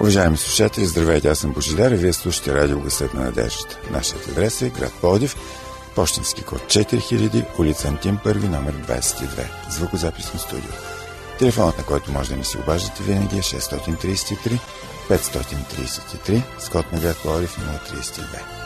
Уважаеми слушатели, здравейте, аз съм Божидар и вие слушате радио Гласът на надеждата. Нашият адрес е град Плодив, почтенски код 4000, улица Антим 1, номер 22, звукозаписно студио. Телефонът, на който може да ми се обаждате винаги е 633 533, с код на град Плодив 032.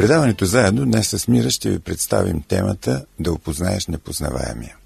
Предаването заедно днес с Мира ще ви представим темата Да опознаеш непознаваемия.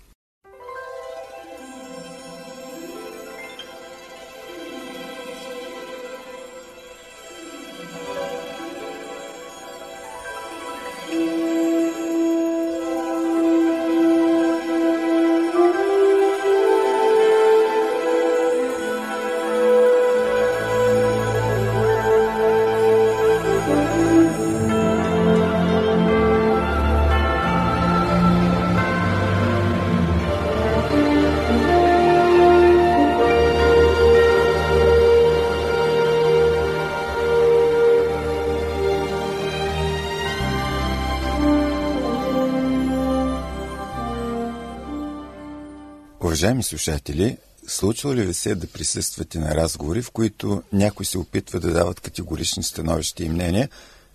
Уважаеми слушатели, случва ли ви се да присъствате на разговори, в които някой се опитва да дават категорични становища и мнения,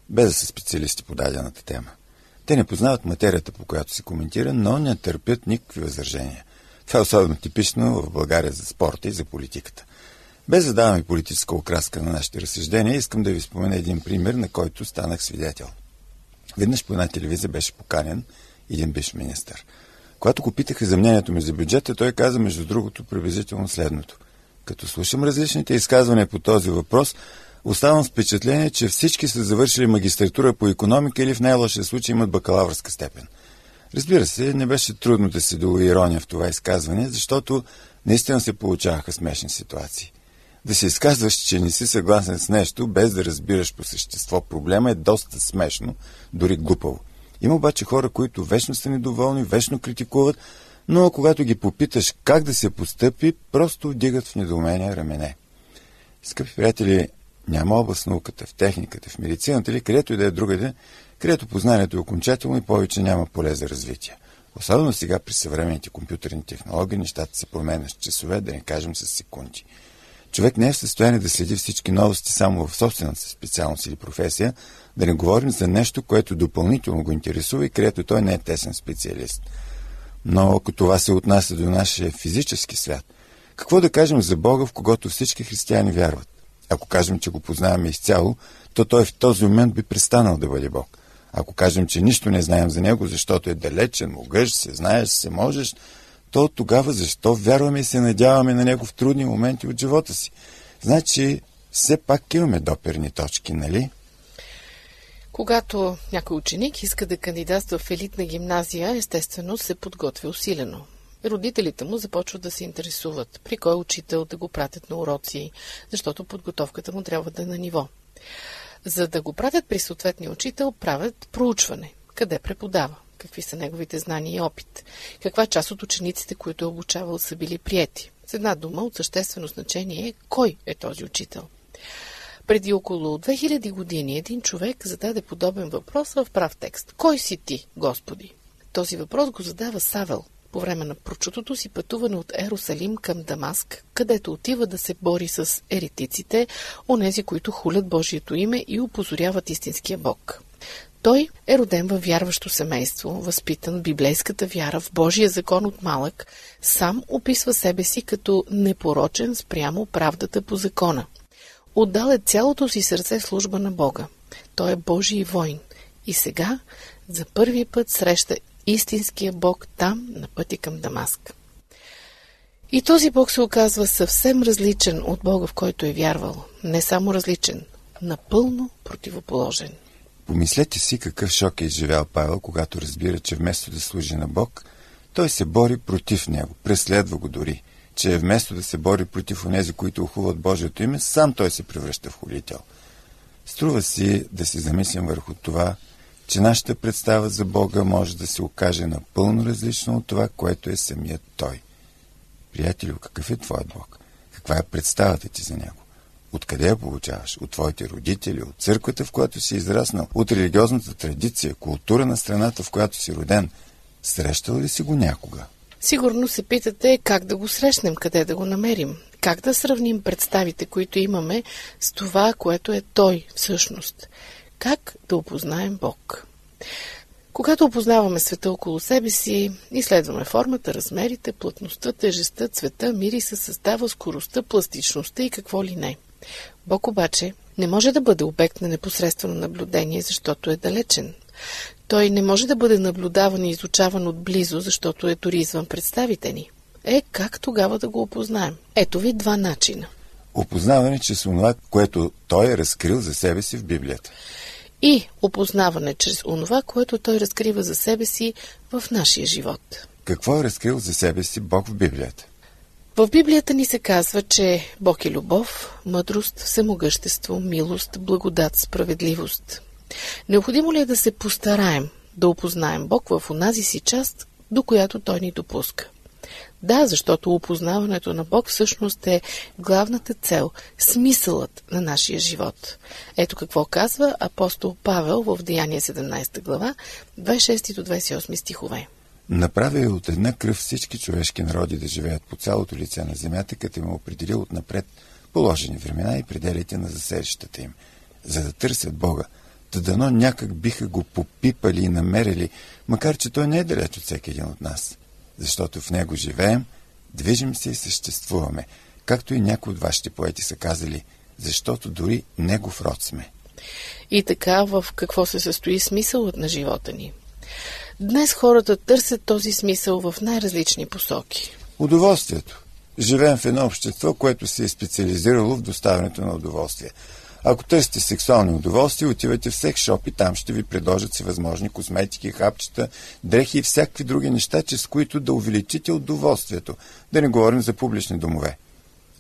без да са специалисти по дадената тема? Те не познават материята, по която се коментира, но не търпят никакви възражения. Това е особено типично в България за спорта и за политиката. Без да даваме политическа окраска на нашите разсъждения, искам да ви спомена един пример, на който станах свидетел. Веднъж по една телевизия беше поканен един биш министър – когато го питаха за мнението ми за бюджета, той каза, между другото, приблизително следното. Като слушам различните изказвания по този въпрос, оставам с впечатление, че всички са завършили магистратура по економика или в най-лошия случай имат бакалавърска степен. Разбира се, не беше трудно да се долови ирония в това изказване, защото наистина се получаваха смешни ситуации. Да се изказваш, че не си съгласен с нещо, без да разбираш по същество проблема е доста смешно, дори глупаво. Има обаче хора, които вечно са недоволни, вечно критикуват, но когато ги попиташ как да се постъпи, просто вдигат в недоумение рамене. Скъпи приятели, няма област науката, в техниката, в медицината или където и да е другаде, където познанието е окончателно и повече няма поле за развитие. Особено сега при съвременните компютърни технологии нещата се променят с часове, да не кажем с секунди. Човек не е в състояние да следи всички новости само в собствената си специалност или професия, да не говорим за нещо, което допълнително го интересува и където той не е тесен специалист. Но ако това се отнася до нашия физически свят, какво да кажем за Бога, в когото всички християни вярват? Ако кажем, че го познаваме изцяло, то той в този момент би престанал да бъде Бог. Ако кажем, че нищо не знаем за Него, защото е далечен, могъж, се знаеш, се можеш, то тогава защо вярваме и се надяваме на Него в трудни моменти от живота си? Значи, все пак имаме доперни точки, нали? Когато някой ученик иска да кандидатства в елитна гимназия, естествено се подготвя усилено. Родителите му започват да се интересуват при кой учител да го пратят на уроци, защото подготовката му трябва да е на ниво. За да го пратят при съответния учител, правят проучване. Къде преподава? Какви са неговите знания и опит? Каква част от учениците, които е обучавал, са били приети? С една дума от съществено значение е кой е този учител. Преди около 2000 години един човек зададе подобен въпрос в прав текст. Кой си ти, Господи? Този въпрос го задава Савел, по време на прочутото си пътуване от Ерусалим към Дамаск, където отива да се бори с еретиците, онези, които хулят Божието име и опозоряват истинския Бог. Той е роден във вярващо семейство, възпитан в библейската вяра в Божия закон от малък, сам описва себе си като непорочен спрямо правдата по закона. Отдал е цялото си сърце служба на Бога. Той е Божий войн. И сега за първи път среща истинския Бог там, на пътя към Дамаск. И този Бог се оказва съвсем различен от Бога, в който е вярвал. Не само различен, напълно противоположен. Помислете си какъв шок е изживял Павел, когато разбира, че вместо да служи на Бог, той се бори против него, преследва го дори, че вместо да се бори против онези, които охуват Божието име, сам той се превръща в холител. Струва си да си замислим върху това, че нашата представа за Бога може да се окаже напълно различна от това, което е самият Той. Приятелю, какъв е твоят Бог? Каква е представата ти за Него? Откъде я получаваш? От твоите родители, от църквата, в която си израснал, от религиозната традиция, култура на страната, в която си роден. Срещал ли си го някога? Сигурно се питате как да го срещнем, къде да го намерим. Как да сравним представите, които имаме, с това, което е Той всъщност. Как да опознаем Бог? Когато опознаваме света около себе си, изследваме формата, размерите, плътността, тежестта, цвета, мириса, състава, скоростта, пластичността и какво ли не. Бог обаче не може да бъде обект на непосредствено наблюдение, защото е далечен. Той не може да бъде наблюдаван и изучаван отблизо, защото е дори извън представите ни. Е, как тогава да го опознаем? Ето ви два начина. Опознаване чрез това, което той е разкрил за себе си в Библията и опознаване чрез онова, което той разкрива за себе си в нашия живот. Какво е разкрил за себе си Бог в Библията? В Библията ни се казва, че Бог е любов, мъдрост, всемогъщество, милост, благодат, справедливост. Необходимо ли е да се постараем да опознаем Бог в онази си част, до която Той ни допуска? Да, защото опознаването на Бог всъщност е главната цел, смисълът на нашия живот. Ето какво казва апостол Павел в Деяния 17 глава, 26 до 28 стихове. Направя от една кръв всички човешки народи да живеят по цялото лице на земята, като им определил отнапред положени времена и пределите на заселищата им, за да търсят Бога. Та дано някак биха го попипали и намерили, макар че той не е далеч от всеки един от нас защото в него живеем, движим се и съществуваме, както и някои от вашите поети са казали, защото дори негов род сме. И така в какво се състои смисълът на живота ни? Днес хората търсят този смисъл в най-различни посоки. Удоволствието. Живеем в едно общество, което се е специализирало в доставянето на удоволствие – ако търсите сексуални удоволствия, отивате в секс шоп и там ще ви предложат всевъзможни косметики, хапчета, дрехи и всякакви други неща, чрез които да увеличите удоволствието. Да не говорим за публични домове.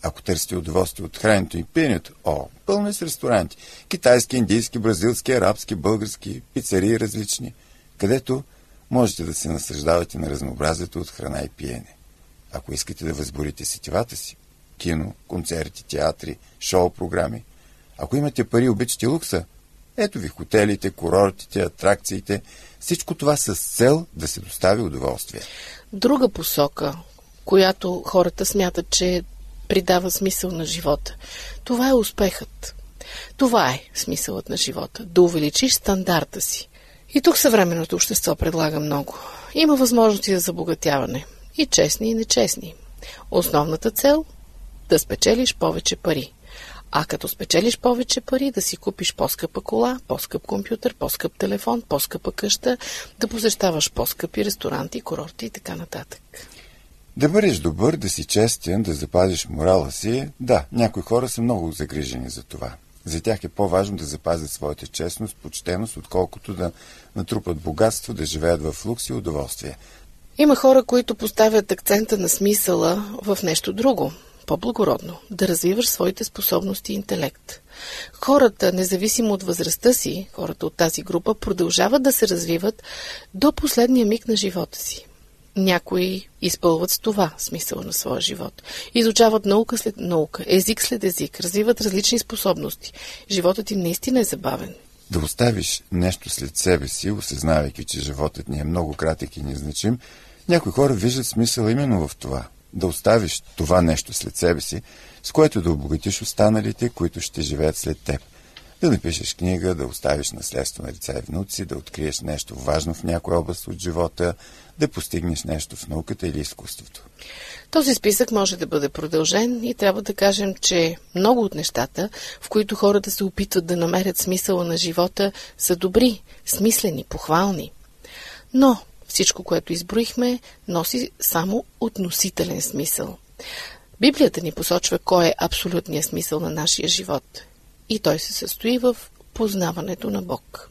Ако търсите удоволствие от храненето и пиенето, о, пълно е с ресторанти. Китайски, индийски, бразилски, арабски, български, пицарии различни, където можете да се наслаждавате на разнообразието от храна и пиене. Ако искате да възборите сетивата си, кино, концерти, театри, шоу-програми, ако имате пари обичате лукса, ето ви хотелите, курортите, атракциите. Всичко това с цел да се достави удоволствие. Друга посока, която хората смятат, че придава смисъл на живота. Това е успехът. Това е смисълът на живота. Да увеличиш стандарта си. И тук съвременното общество предлага много. Има възможности за забогатяване. И честни, и нечестни. Основната цел – да спечелиш повече пари. А като спечелиш повече пари, да си купиш по-скъпа кола, по-скъп компютър, по-скъп телефон, по-скъпа къща, да посещаваш по-скъпи ресторанти, курорти и така нататък. Да бъдеш добър, да си честен, да запазиш морала си, да, някои хора са много загрижени за това. За тях е по-важно да запазят своята честност, почтеност, отколкото да натрупат богатство, да живеят в лукс и удоволствие. Има хора, които поставят акцента на смисъла в нещо друго по-благородно да развиваш своите способности и интелект. Хората, независимо от възрастта си, хората от тази група, продължават да се развиват до последния миг на живота си. Някои изпълват с това смисъл на своя живот. Изучават наука след наука, език след език, развиват различни способности. Животът им наистина е забавен. Да оставиш нещо след себе си, осъзнавайки, че животът ни е много кратък и незначим, Някои хора виждат смисъл именно в това. Да оставиш това нещо след себе си, с което да обогатиш останалите, които ще живеят след теб. Да напишеш книга, да оставиш наследство на деца и внуци, да откриеш нещо важно в някоя област от живота, да постигнеш нещо в науката или изкуството. Този списък може да бъде продължен и трябва да кажем, че много от нещата, в които хората се опитват да намерят смисъла на живота, са добри, смислени, похвални. Но всичко, което изброихме, носи само относителен смисъл. Библията ни посочва кой е абсолютният смисъл на нашия живот. И той се състои в познаването на Бог.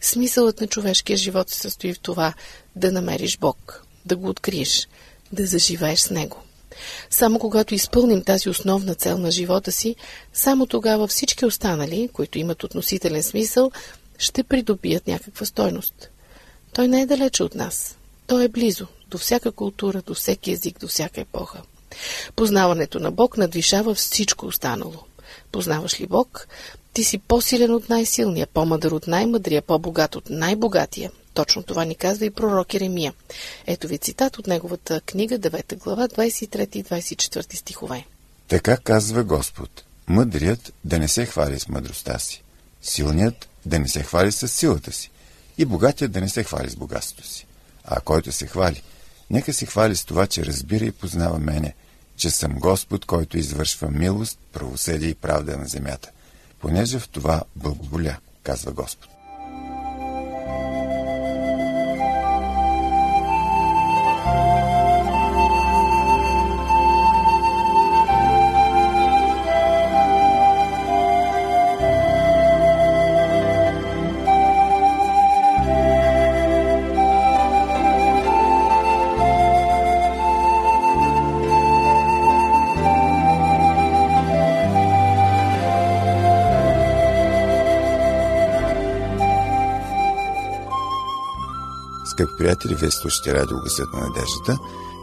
Смисълът на човешкия живот се състои в това да намериш Бог, да го откриеш, да заживееш с Него. Само когато изпълним тази основна цел на живота си, само тогава всички останали, които имат относителен смисъл, ще придобият някаква стойност. Той не е далече от нас. Той е близо, до всяка култура, до всеки език, до всяка епоха. Познаването на Бог надвишава всичко останало. Познаваш ли Бог? Ти си по-силен от най-силния, по-мъдър от най-мъдрия, по-богат от най-богатия. Точно това ни казва и пророк Еремия. Ето ви цитат от неговата книга, 9 глава, 23 и 24 стихове. Така казва Господ. Мъдрият да не се хвали с мъдростта си. Силният да не се хвали с силата си. И богатият да не се хвали с богатството си. А който се хвали, нека се хвали с това, че разбира и познава мене, че съм Господ, който извършва милост, правосъдие и правда на земята, понеже в това благоволя, казва Господ. Приятели, вие слушате радио Гъсът на надеждата.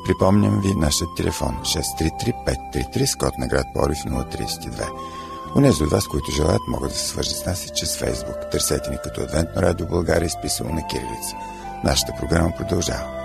Припомням ви нашия телефон 633-533 с код на град Порив 032. Унези от вас, които желаят, могат да се свържат с нас и чрез Фейсбук. Търсете ни като Адвентно радио България, изписано на Кирилица. Нашата програма продължава.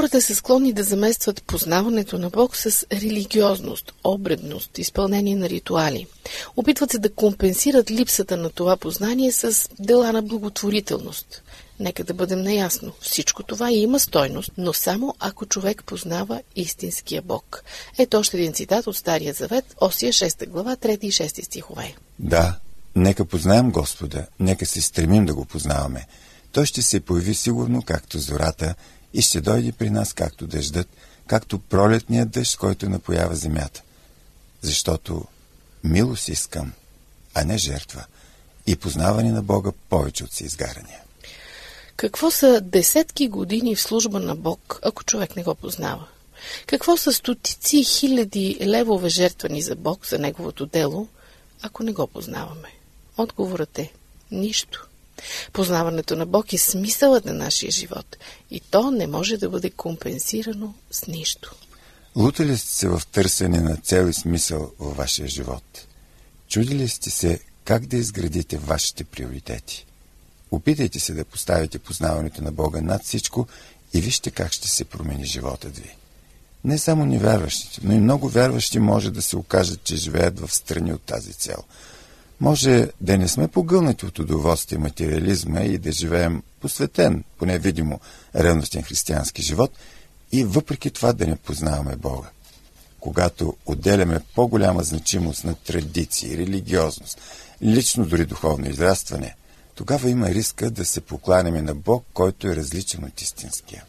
Хората са склонни да заместват познаването на Бог с религиозност, обредност, изпълнение на ритуали. Опитват се да компенсират липсата на това познание с дела на благотворителност. Нека да бъдем наясно. Всичко това има стойност, но само ако човек познава истинския Бог. Ето още един цитат от Стария Завет, Осия 6 глава, 3 и 6 стихове. Да, нека познаем Господа, нека се стремим да го познаваме. Той ще се появи сигурно, както зората, и ще дойде при нас както дъждът, както пролетният дъжд, който напоява земята. Защото милост искам, а не жертва, и познаване на Бога повече от си изгарания. Какво са десетки години в служба на Бог, ако човек не го познава? Какво са стотици хиляди левове жертвани за Бог, за Неговото дело, ако не го познаваме? Отговорът е – нищо. Познаването на Бог е смисълът на нашия живот и то не може да бъде компенсирано с нищо. Лутали сте се в търсене на цел и смисъл във вашия живот? Чудили сте се как да изградите вашите приоритети? Опитайте се да поставите познаването на Бога над всичко и вижте как ще се промени животът ви. Не само невярващите, но и много вярващи може да се окажат, че живеят в страни от тази цел – може да не сме погълнати от удоволствие материализма и да живеем посветен, поне видимо, ревностен християнски живот и въпреки това да не познаваме Бога. Когато отделяме по-голяма значимост на традиции, религиозност, лично дори духовно израстване, тогава има риска да се покланяме на Бог, който е различен от истинския.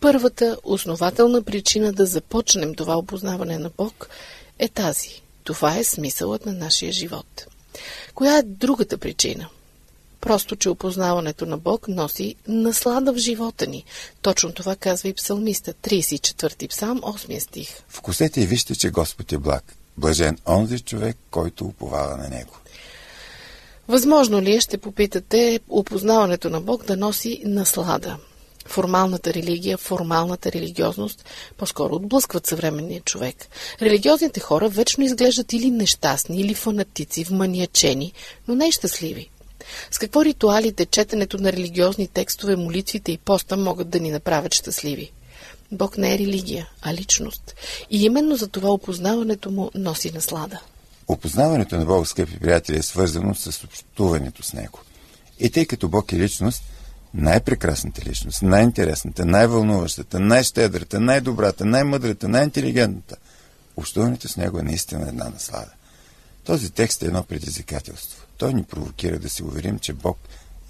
Първата основателна причина да започнем това опознаване на Бог е тази. Това е смисълът на нашия живот. Коя е другата причина? Просто, че опознаването на Бог носи наслада в живота ни. Точно това казва и псалмиста, 34 псалм, 8 стих. Вкусете и вижте, че Господ е благ. Блажен онзи човек, който уповава на Него. Възможно ли е, ще попитате, опознаването на Бог да носи наслада? Формалната религия, формалната религиозност по-скоро отблъскват съвременния човек. Религиозните хора вечно изглеждат или нещастни, или фанатици, вманиачени, но не щастливи. С какво ритуалите, четенето на религиозни текстове, молитвите и поста могат да ни направят щастливи? Бог не е религия, а личност. И именно за това опознаването му носи наслада. Опознаването на Бога, скъпи приятели, е свързано с общуването с Него. И тъй като Бог е личност, най-прекрасната личност, най-интересната, най-вълнуващата, най-щедрата, най-добрата, най-мъдрата, най-интелигентната, общуването с Него е наистина една наслада. Този текст е едно предизвикателство. Той ни провокира да се уверим, че Бог,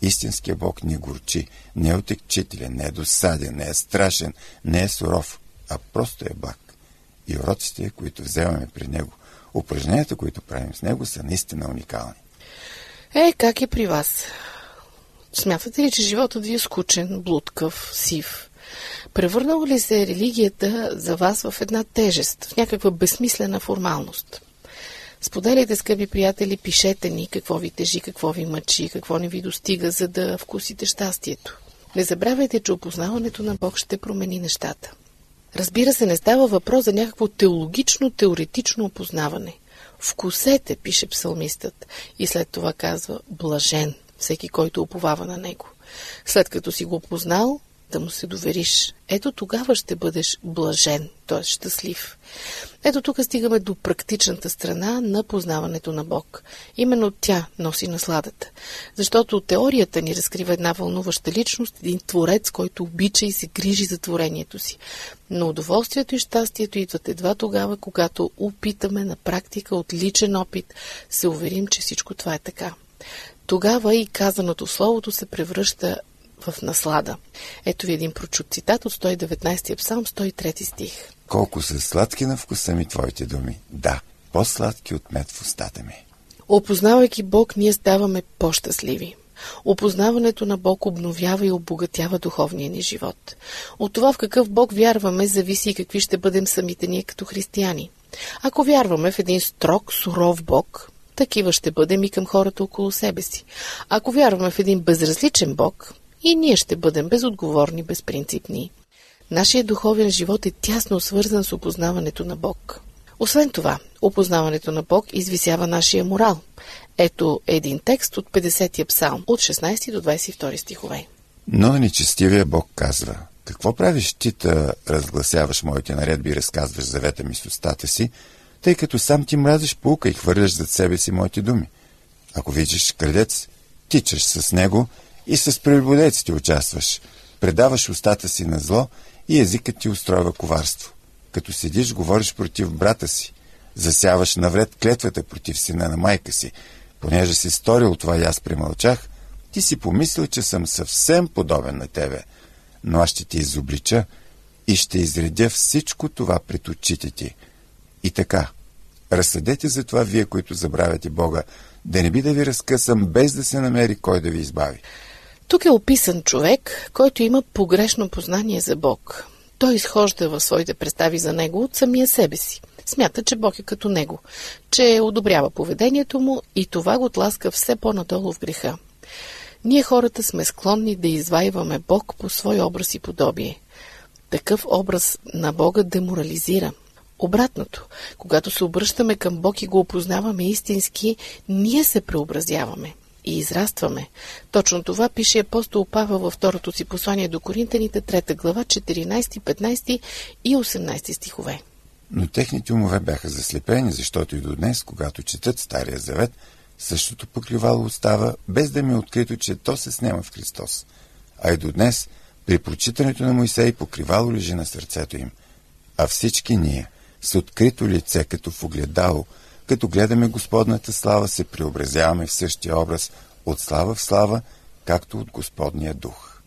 истинския Бог, ни горчи, не е отекчителен, не е досаден, не е страшен, не е суров, а просто е благ. И уроците, които вземаме при Него, упражненията, които правим с Него, са наистина уникални. Е, как е при вас? Смятате ли, че животът ви е скучен, блудкав, сив? Превърнала ли се религията за вас в една тежест, в някаква безсмислена формалност? Споделяйте, скъпи приятели, пишете ни какво ви тежи, какво ви мъчи, какво не ви достига, за да вкусите щастието. Не забравяйте, че опознаването на Бог ще промени нещата. Разбира се, не става въпрос за някакво теологично, теоретично опознаване. Вкусете, пише псалмистът, и след това казва блажен всеки, който уповава на него. След като си го познал, да му се довериш. Ето тогава ще бъдеш блажен, т.е. щастлив. Ето тук стигаме до практичната страна на познаването на Бог. Именно тя носи насладата. Защото теорията ни разкрива една вълнуваща личност, един творец, който обича и се грижи за творението си. Но удоволствието и щастието идват едва тогава, когато опитаме на практика от личен опит, се уверим, че всичко това е така. Тогава и казаното словото се превръща в наслада. Ето ви един прочут цитат от 119 псалм, 103 стих. Колко са сладки на вкуса ми твоите думи. Да, по-сладки от мед в устата ми. Опознавайки Бог, ние ставаме по-щастливи. Опознаването на Бог обновява и обогатява духовния ни живот. От това в какъв Бог вярваме, зависи и какви ще бъдем самите ние като християни. Ако вярваме в един строг, суров Бог, такива ще бъдем и към хората около себе си. Ако вярваме в един безразличен Бог, и ние ще бъдем безотговорни, безпринципни. Нашия духовен живот е тясно свързан с опознаването на Бог. Освен това, опознаването на Бог извисява нашия морал. Ето един текст от 50-я псалм, от 16 до 22 стихове. Но нечестивия Бог казва, какво правиш ти да разгласяваш моите наредби и разказваш завета ми с устата си, тъй като сам ти мразиш пулка и хвърляш зад себе си моите думи. Ако видиш крадец, тичаш с него и с прелюбодеците участваш. Предаваш устата си на зло и езикът ти устройва коварство. Като седиш, говориш против брата си. Засяваш навред клетвата против сина на майка си. Понеже си сторил това и аз премълчах, ти си помислил, че съм съвсем подобен на тебе. Но аз ще ти изоблича и ще изредя всичко това пред очите ти. И така, разсъдете за това вие, които забравяте Бога, да не би да ви разкъсам, без да се намери кой да ви избави. Тук е описан човек, който има погрешно познание за Бог. Той изхожда в своите представи за него от самия себе си. Смята, че Бог е като него, че одобрява поведението му и това го тласка все по-надолу в греха. Ние хората сме склонни да извайваме Бог по свой образ и подобие. Такъв образ на Бога деморализира. Обратното, когато се обръщаме към Бог и го опознаваме истински, ние се преобразяваме и израстваме. Точно това пише апостол Павел във второто си послание до Коринтаните, 3 глава, 14, 15 и 18 стихове. Но техните умове бяха заслепени, защото и до днес, когато четат Стария Завет, същото покривало остава, без да ми е открито, че то се снема в Христос. А и до днес, при прочитането на Моисей, покривало лежи на сърцето им. А всички ние, с открито лице, като в огледало, като гледаме Господната слава, се преобразяваме в същия образ от слава в слава, както от Господния дух.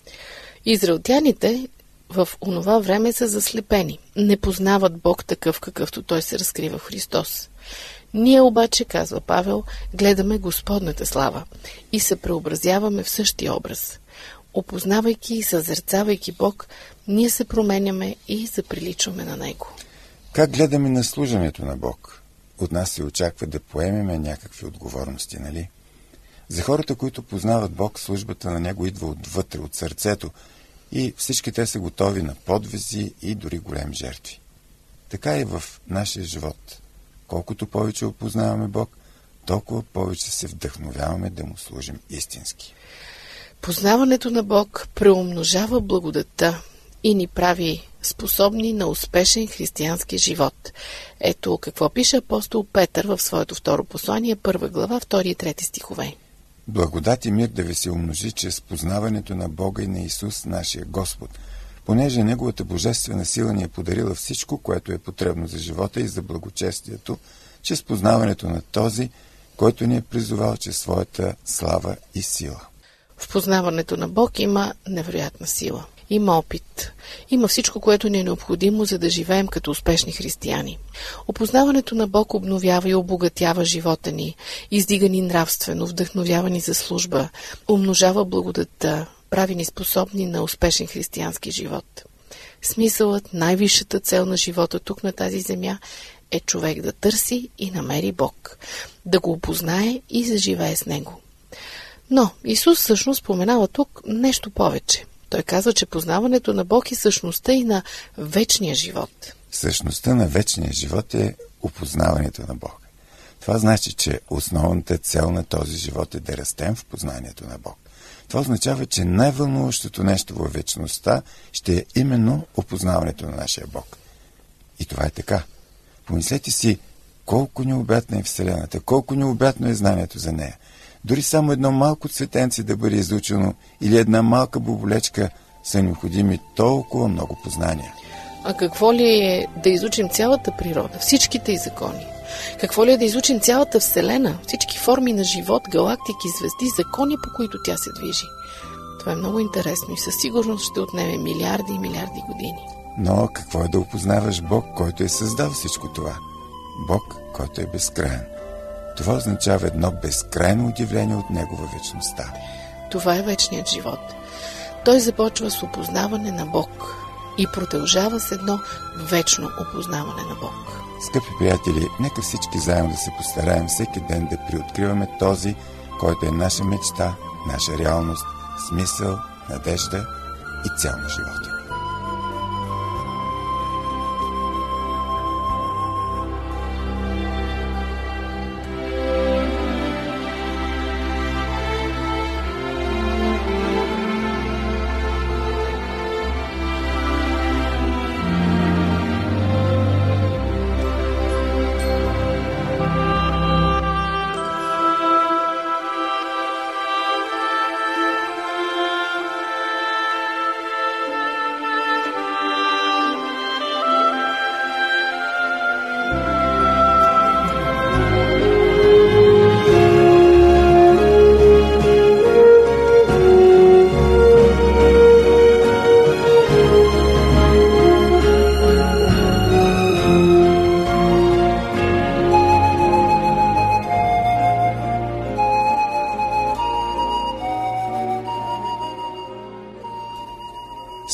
Израелтяните в онова време са заслепени. Не познават Бог такъв, какъвто Той се разкрива в Христос. Ние обаче, казва Павел, гледаме Господната слава и се преобразяваме в същия образ. Опознавайки и съзерцавайки Бог, ние се променяме и заприличваме на Него. Как гледаме на служенето на Бог? от нас се очаква да поемеме някакви отговорности, нали? За хората, които познават Бог, службата на Него идва отвътре, от сърцето и всички те са готови на подвизи и дори големи жертви. Така и в нашия живот. Колкото повече опознаваме Бог, толкова повече се вдъхновяваме да му служим истински. Познаването на Бог преумножава благодата и ни прави способни на успешен християнски живот. Ето какво пише апостол Петър в своето второ послание, първа глава, втори и трети стихове. Благодат и мир да ви се умножи чрез познаването на Бога и на Исус, нашия Господ, понеже Неговата божествена сила ни е подарила всичко, което е потребно за живота и за благочестието, чрез познаването на този, който ни е призовал чрез своята слава и сила. В познаването на Бог има невероятна сила. Има опит. Има всичко, което ни е необходимо, за да живеем като успешни християни. Опознаването на Бог обновява и обогатява живота ни, издига ни нравствено, вдъхновява ни за служба, умножава благодата, прави ни способни на успешен християнски живот. Смисълът, най-висшата цел на живота тук на тази земя е човек да търси и намери Бог, да го опознае и заживее с Него. Но Исус всъщност споменава тук нещо повече. Той казва, че познаването на Бог е същността и на вечния живот. Същността на вечния живот е опознаването на Бог. Това значи, че основната цел на този живот е да растем в познанието на Бог. Това означава, че най-вълнуващото нещо във вечността ще е именно опознаването на нашия Бог. И това е така. Помислете си колко необятна е Вселената, колко необятно е знанието за нея. Дори само едно малко цветенце да бъде изучено или една малка боболечка са необходими толкова много познания. А какво ли е да изучим цялата природа, всичките й закони? Какво ли е да изучим цялата Вселена, всички форми на живот, галактики, звезди, закони, по които тя се движи? Това е много интересно и със сигурност ще отнеме милиарди и милиарди години. Но какво е да опознаваш Бог, който е създал всичко това? Бог, който е безкрайен. Това означава едно безкрайно удивление от Негова вечността. Това е вечният живот. Той започва с опознаване на Бог и продължава с едно вечно опознаване на Бог. Скъпи приятели, нека всички заедно да се постараем всеки ден да приоткриваме този, който е наша мечта, наша реалност, смисъл, надежда и цял на живота.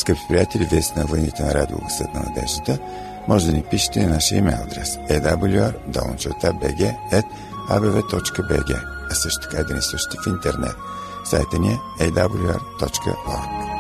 Скъпи приятели, вие сте на вълните на радио Гласът на надеждата. Може да ни пишете на нашия имейл адрес awr.bg.abv.bg а също така да ни слушате в интернет. Сайта ни е awr.org.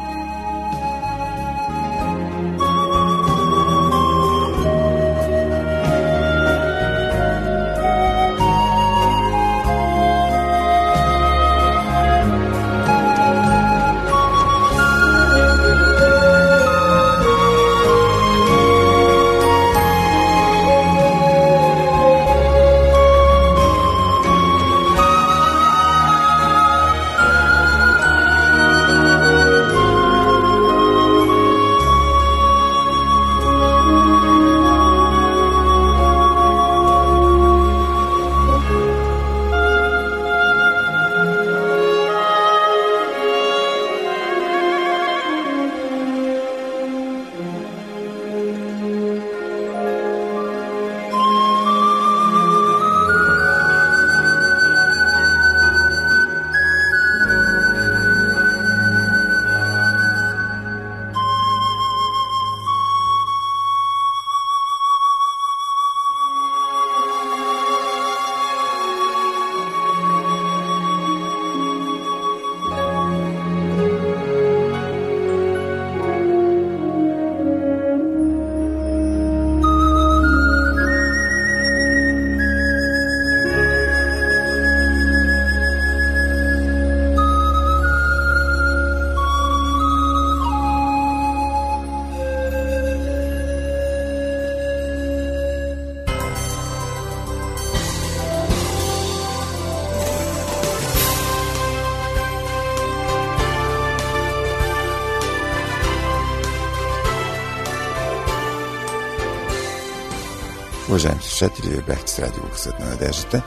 Уважаеми слушатели, вие бяхте с радио Късът на надеждата.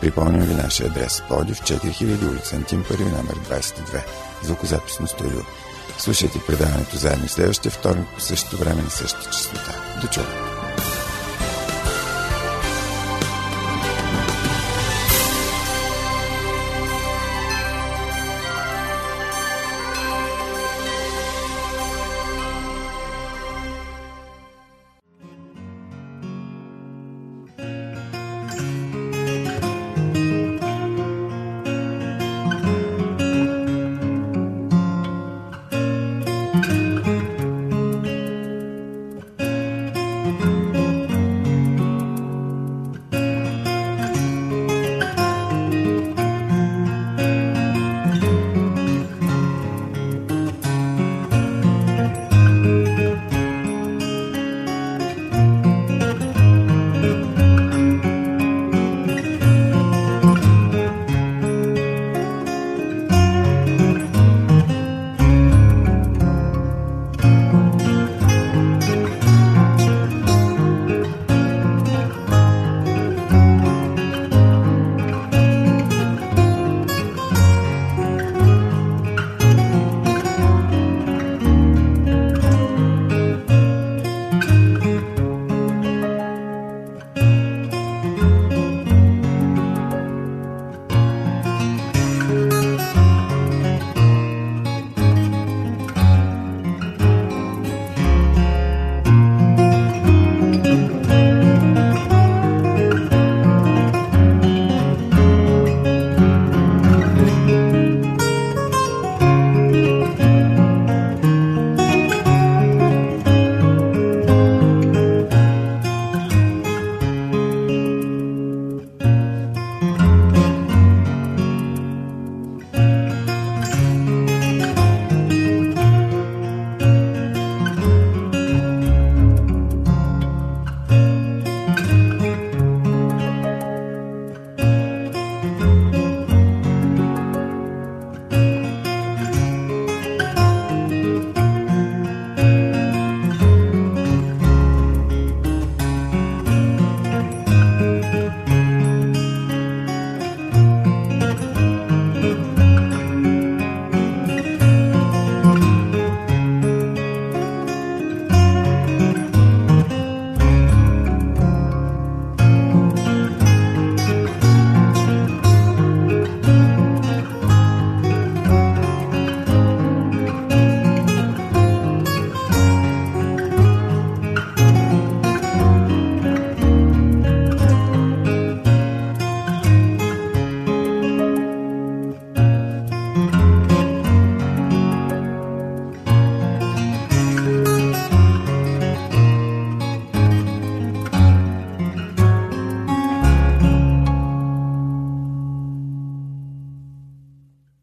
Припомням ви нашия адрес Плодив, 4000 улица Антим, първи номер 22. Звукозаписно студио. Слушайте предаването заедно следващия вторник по същото време на същата частота. До чуване!